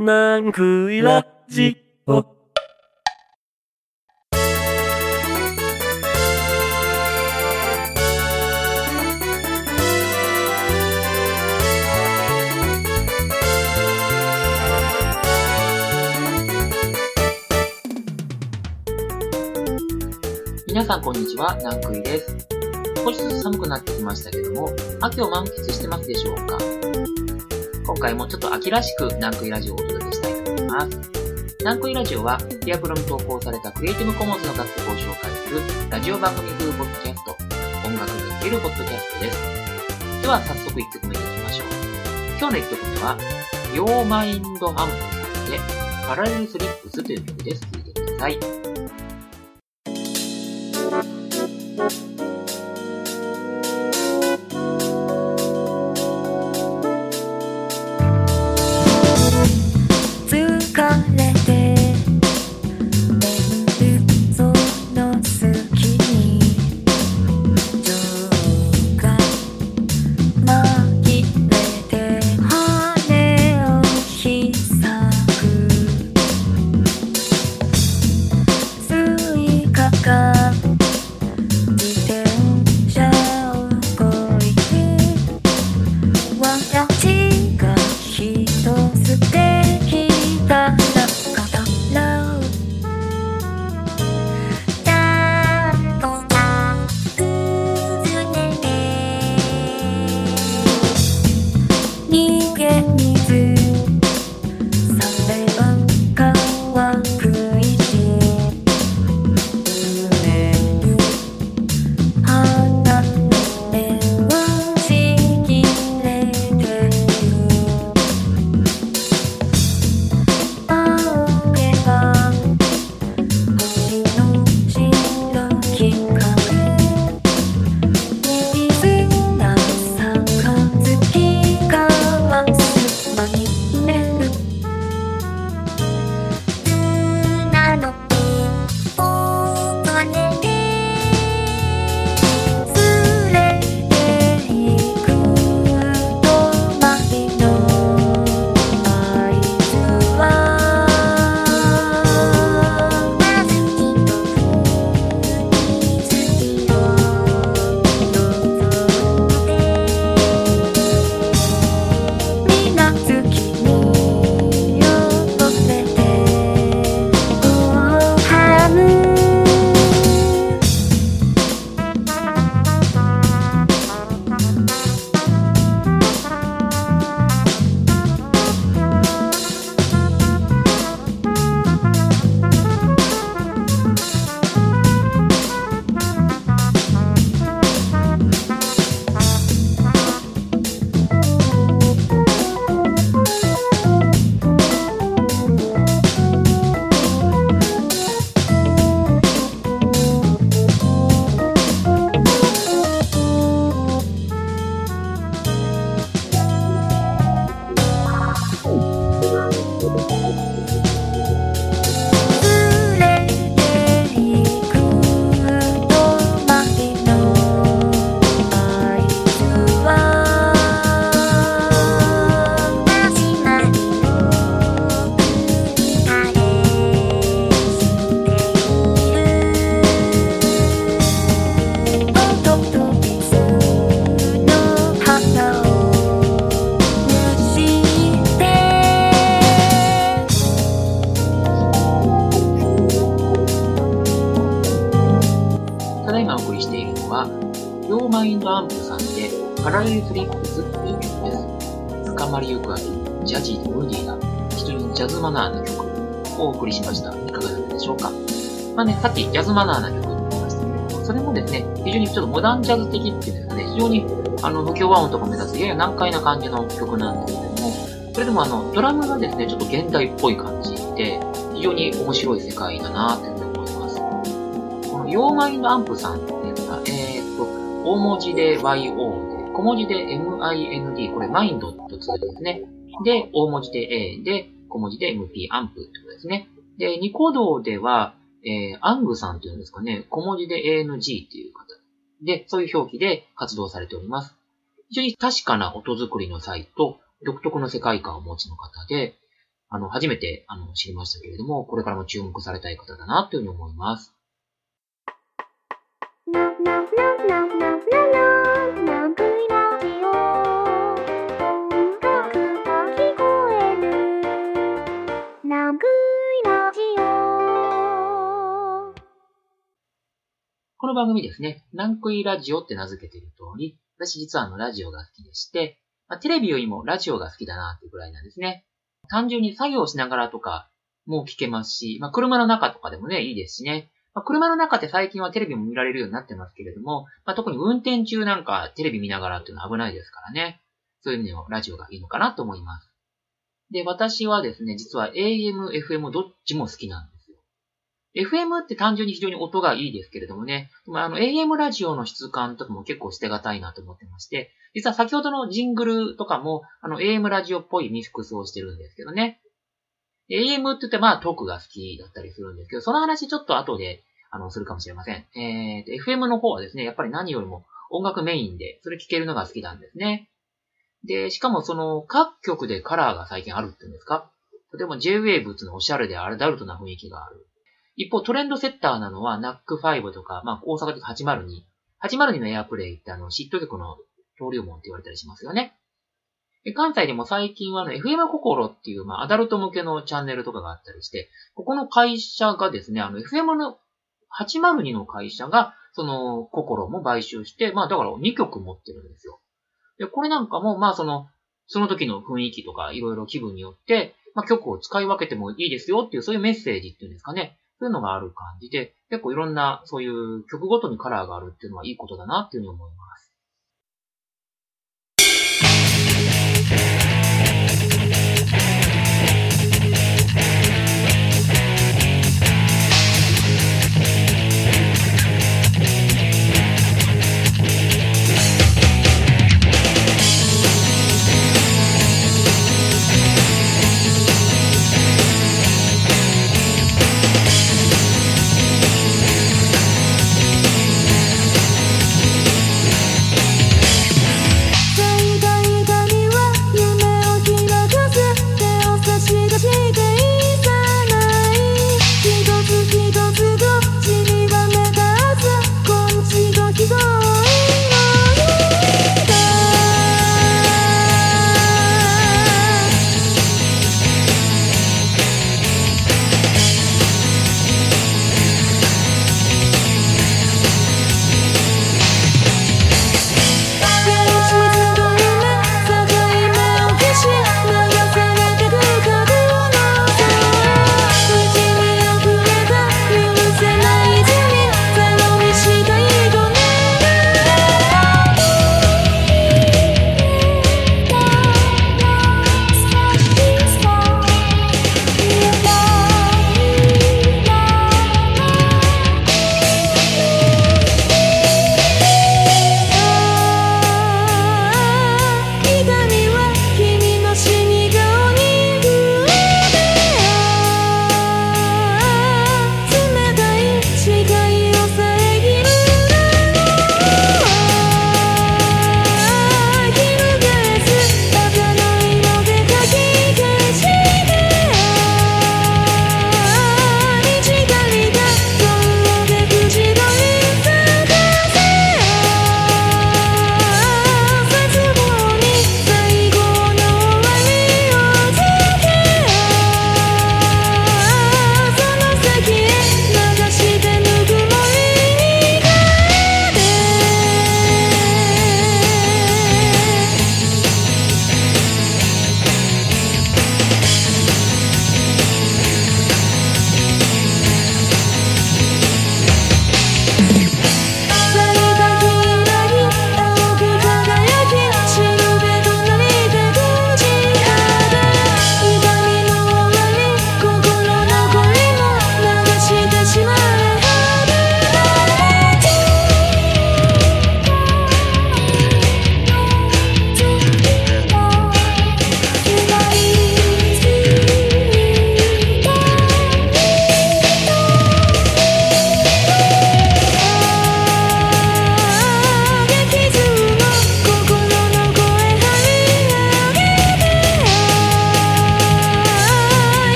なんくいラジオ。皆さんこんにちは、ナンクイです。少しずつ寒くなってきましたけども、秋を満喫してますでしょうか？今回もちょっと秋らしくナンクイラジオをお届けしたいと思います。ナンクイラジオは、ディアプロに投稿されたクリエイティブコモンズの楽曲を紹介するラジオ番組風ポッドキャスト、音楽が聴けるポッドキャストです。では早速1曲目に行きましょう。今日の1曲目は、ヨーマインドアンプさんで、パラレルスリップスという曲です。聴いてください。お送りしました。いかがだったでしょうかまあね、さっきジャズマナーな曲って言いましたけれども、それもですね、非常にちょっとモダンジャズ的っていうんですかね、非常にあの、無響和音とか目指すやや難解な感じの曲なんですけども、それでもあの、ドラムがですね、ちょっと現代っぽい感じで、非常に面白い世界だなというふうに思います。このヨーマインドアンプさんっていうのが、えーっと、大文字で YO で、小文字で MIND、これマインドと続くんですね。で、大文字で A で、小文字で MP、アンプってことですね。で、ニコ動では、えー、アングさんというんですかね、小文字で ANG っていう方。で、そういう表記で活動されております。非常に確かな音作りの際と、独特の世界観をお持ちの方で、あの、初めて、あの、知りましたけれども、これからも注目されたい方だな、というふうに思います。この番組ですね、ナンクイラジオって名付けている通り、私実はあのラジオが好きでして、まあ、テレビよりもラジオが好きだなっていうぐらいなんですね。単純に作業しながらとかも聞けますし、まあ、車の中とかでもね、いいですしね。まあ、車の中って最近はテレビも見られるようになってますけれども、まあ、特に運転中なんかテレビ見ながらっていうのは危ないですからね。そういう意味でもラジオがいいのかなと思います。で、私はですね、実は AM、FM どっちも好きなんです。FM って単純に非常に音がいいですけれどもね、まあ、あの AM ラジオの質感とかも結構捨てがたいなと思ってまして、実は先ほどのジングルとかも、あの AM ラジオっぽいミックスをしてるんですけどね。AM って言ってまあトークが好きだったりするんですけど、その話ちょっと後で、あの、するかもしれません。えー、FM の方はですね、やっぱり何よりも音楽メインで、それ聴けるのが好きなんですね。で、しかもその、各曲でカラーが最近あるっていうんですか？例えば J-Wave っていうのはおしゃれでアダルトな雰囲気がある。一方、トレンドセッターなのは NAC5 とか、まあ、大阪で802。802のエアプレイってあの、嫉妬曲の登竜門って言われたりしますよね。で関西でも最近はあの、FM 心っていう、まあ、アダルト向けのチャンネルとかがあったりして、ここの会社がですね、あの、FM の802の会社が、その、心も買収して、まあ、だから2曲持ってるんですよ。で、これなんかも、まあ、その、その時の雰囲気とか、いろいろ気分によって、まあ、曲を使い分けてもいいですよっていう、そういうメッセージっていうんですかね。そういうのがある感じで、結構いろんな、そういう曲ごとにカラーがあるっていうのはいいことだなっていうふうに思います。「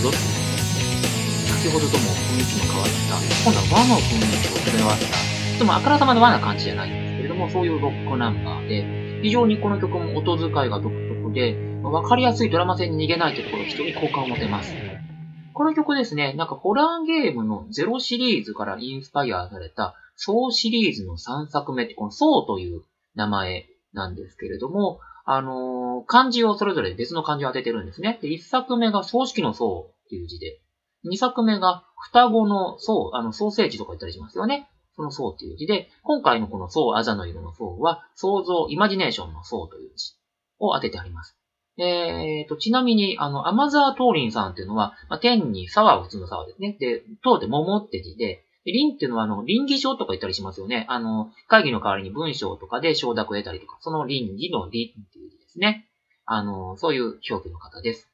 そう、アザの色っていう先ほどとも雰囲気の変わった、今度は和の雰囲気を漂わせた、でもあからさまの和な感じじゃないんですけれども、そういうロックナンバーで、非常にこの曲も音遣いが独特で、わかりやすいドラマ性に逃げないというところ非常に好感を持てます。この曲ですね、なんかホラーゲームのゼロシリーズからインスパイアされた、ソーシリーズの3作目って、このソーという名前なんですけれども、あのー漢字をそれぞれ別の漢字を当ててるんですね。で、1作目が葬式の葬っていう字で、2作目が双子の葬、あの、ソーセージとか言ったりしますよね。その葬っていう字で、今回のこの葬、あざの色の葬は、想像、イマジネーションの葬という字を当ててあります。えーと、ちなみに、あの、アマザー・トーリンさんっていうのは、まあ、天に沢を普通の沢ですね。で、塔で桃って字で、で林っていうのは、あの、臨議書とか言ったりしますよね。あの、会議の代わりに文章とかで承諾を得たりとか、その臨議の臨っていう字ですね。あの、そういう表記の方です。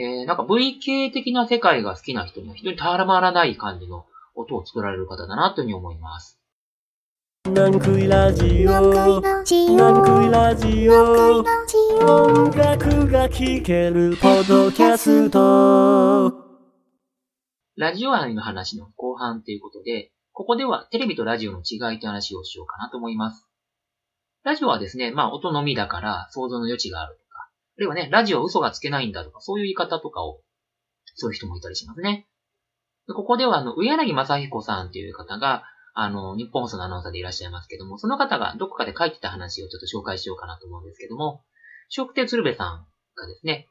えー、なんか V 系的な世界が好きな人には非常にたまらない感じの音を作られる方だなというふうに思います。ラジオ。ラジオ。南海ラジオ。音楽が聴けるポッドキャスト。ラジオ愛の話の後半ということで、ここではテレビとラジオの違いという話をしようかなと思います。ラジオはですね、まあ音のみだから想像の余地があるるいはね、ラジオ嘘がつけないんだとか、そういう言い方とかを、そういう人もいたりしますね。でここではあの、上柳正彦さんという方が、あの、日本放送のアナウンサーでいらっしゃいますけども、その方がどこかで書いてた話をちょっと紹介しようかなと思うんですけども、笑福亭鶴瓶さんがですね、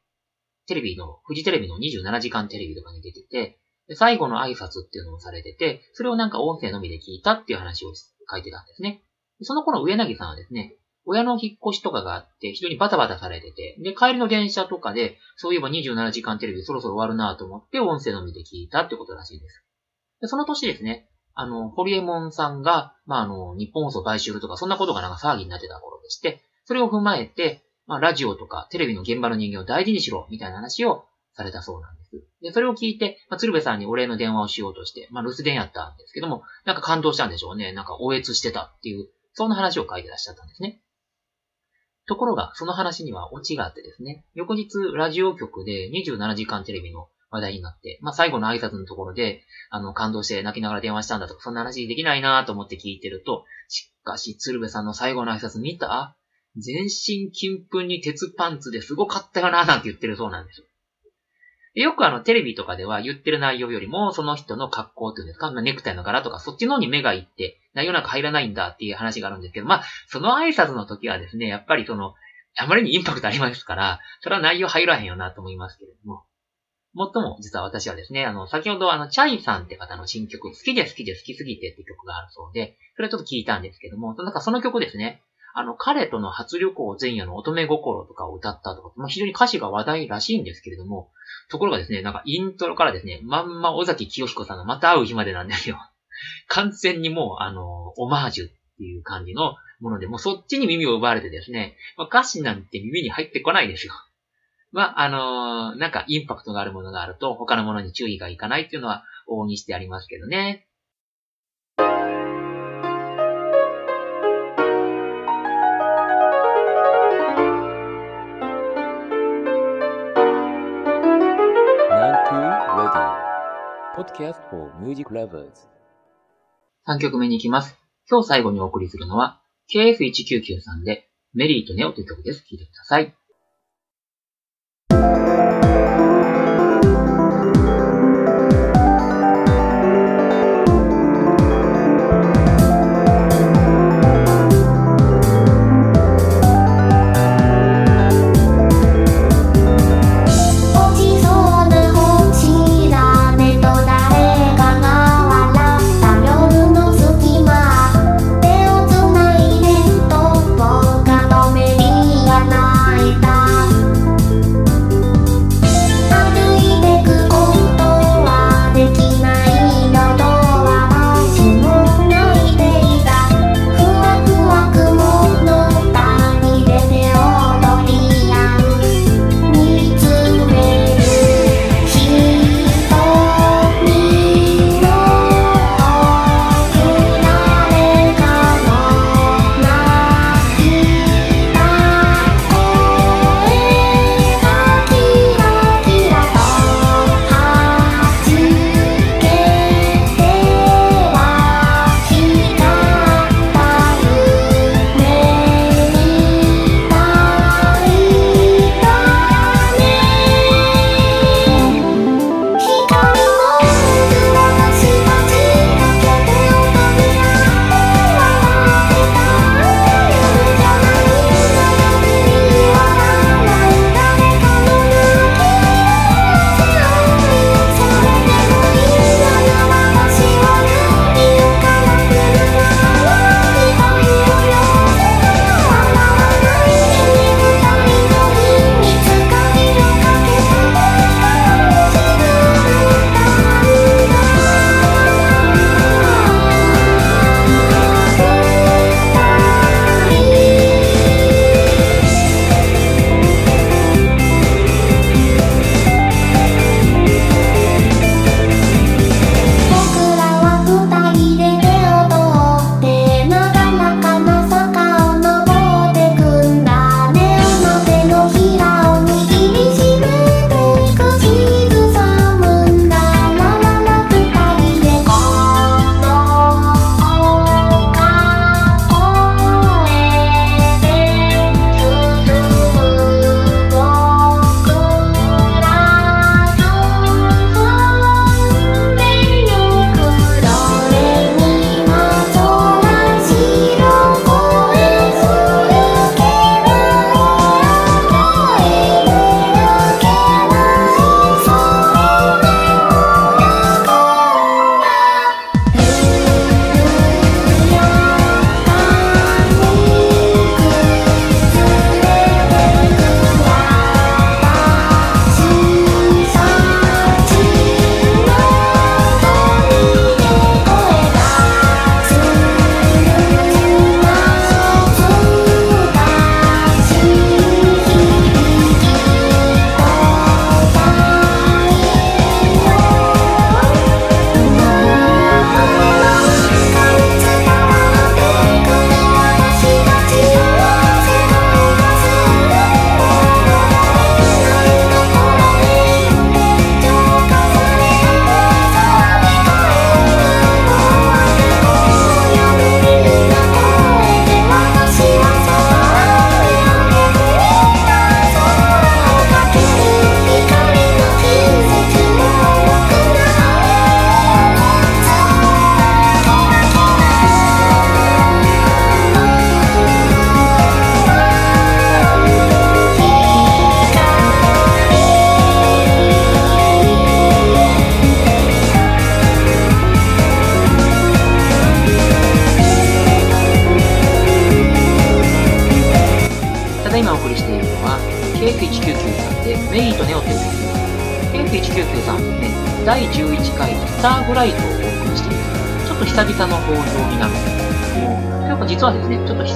テレビの、フジテレビの27時間テレビとかに出てて、最後の挨拶っていうのをされてて、それをなんか音声のみで聞いたっていう話を書いてたんですね。その頃上柳さんはですね、親の引っ越しとかがあって、非常にバタバタされてて、で、帰りの電車とかで、そういえば27時間テレビそろそろ終わるなと思って音声のみで聞いたってことらしいです。で、その年ですね、あの、ホリエモンさんが、まあ、あの、日本放送買収とか、そんなことがなんか騒ぎになってた頃でして、それを踏まえて、まあ、ラジオとかテレビの現場の人間を大事にしろ、みたいな話をされたそうなんです。で、それを聞いて、まあ、鶴瓶さんにお礼の電話をしようとして、まあ、留守電やったんですけども、なんか感動したんでしょうね。なんか、応越してたっていう、そんな話を書いてらっしゃったんですね。ところが、その話にはオチがあってですね、翌日、ラジオ局で27時間テレビの話題になって、まあ、最後の挨拶のところで、あの、感動して泣きながら電話したんだとか、そんな話できないなと思って聞いてると、しかし、鶴瓶さんの最後の挨拶見た？全身金粉に鉄パンツですごかったよななんて言ってるそうなんですよ。よくあの、テレビとかでは言ってる内容よりも、その人の格好っていうんですか、まネクタイの柄とか、そっちの方に目がいって、内容なんか入らないんだっていう話があるんですけど、まあ、その挨拶の時はですね、やっぱりその、あまりにインパクトありますから、それは内容入らへんよなと思いますけれども。もっとも、実は私はですね、あの、先ほどあの、チャイさんって方の新曲、好きで好きで好きすぎてって曲があるそうで、それをちょっと聞いたんですけども、なんかその曲ですね、あの、彼との初旅行前夜の乙女心とかを歌ったとか、まあ、非常に歌詞が話題らしいんですけれども、ところがですね、なんかイントロからですね、まんま尾崎清彦さんのまた会う日までなんですよ。完全にもう、あの、オマージュっていう感じのもので、もうそっちに耳を奪われてですね、まあ、歌詞なんて耳に入ってこないですよ。まあ、あのなんかインパクトがあるものがあると、他のものに注意がいかないっていうのは往々にしてありますけどね。南空 Radio Podcast for Music Lovers 3曲目に行きます。今日最後にお送りするのは、KF1993 で、メリーとネオという曲です。聴いてください。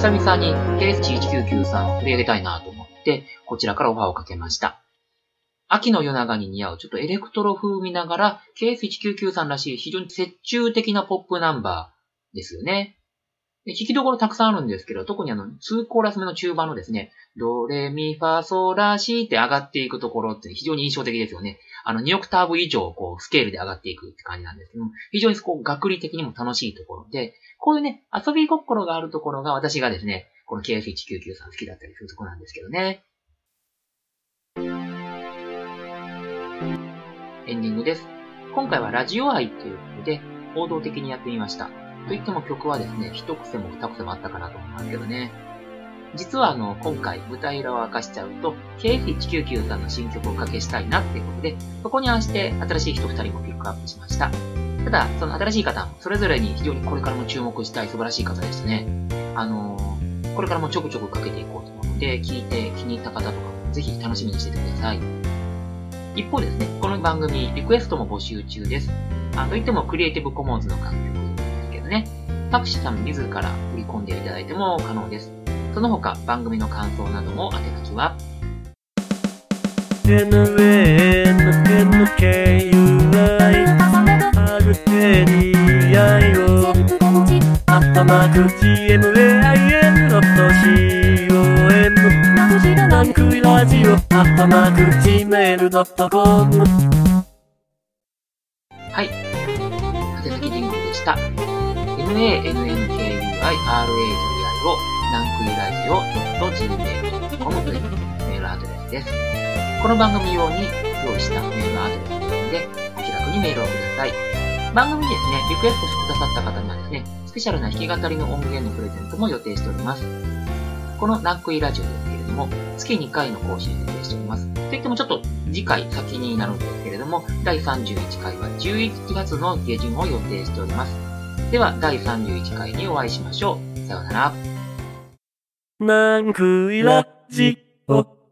久々に KF1199 さんを取り上げたいなと思って、こちらからオファーをかけました。秋の夜長に似合うちょっとエレクトロ風見ながら KF199 さんらしい非常に折衷的なポップナンバーですよね。で聞きどころたくさんあるんですけど、特にあの、2コーラス目の中盤のですね、ドレミファソラシって上がっていくところって非常に印象的ですよね。あの、2オクターブ以上、こう、スケールで上がっていくって感じなんですけども、非常にこう、学理的にも楽しいところで、こういうね、遊び心があるところが私がですね、この KF199 さん好きだったりするところなんですけどね。エンディングです。今回はラジオ愛ということで、報道的にやってみました。といっても曲はですね、一癖も二癖もあったかなと思いますけどね。実はあの、今回舞台裏を明かしちゃうと、KF199 さんの新曲をおかけしたいなっていうことで、そこに合わせて新しい人二人もピックアップしました。ただ、その新しい方、それぞれに非常にこれからも注目したい素晴らしい方でしたね。あのーこれからもちょくちょくかけていこうと思うので、聞いて気に入った方とかもぜひ楽しみにしててください。一方ですね、この番組、リクエストも募集中です。あといってもクリエイティブコモンズの楽曲ですけどね、作詞さん自ら振り込んでいただいても可能です。その他、番組の感想なども宛先は、をアットマーク GMAIN.com ナンクイラジオアットマーク Gmail.com はい。宛先ジングルでした。nannkui.radi をナンクイラジオ .gmail.com というメールアドレスです。この番組用に用意したメールアドレスですので、お気楽にメールをください。番組にですね、リクエストしてくださった方にはですね、スペシャルな弾き語りの音源のプレゼントも予定しております。このナンクイラジオですけれども、月2回の更新を予定しております。といってもちょっと次回先になるんですけれども、第31回は11月の下旬を予定しております。では、第31回にお会いしましょう。さようなら。ナンクイラジオ。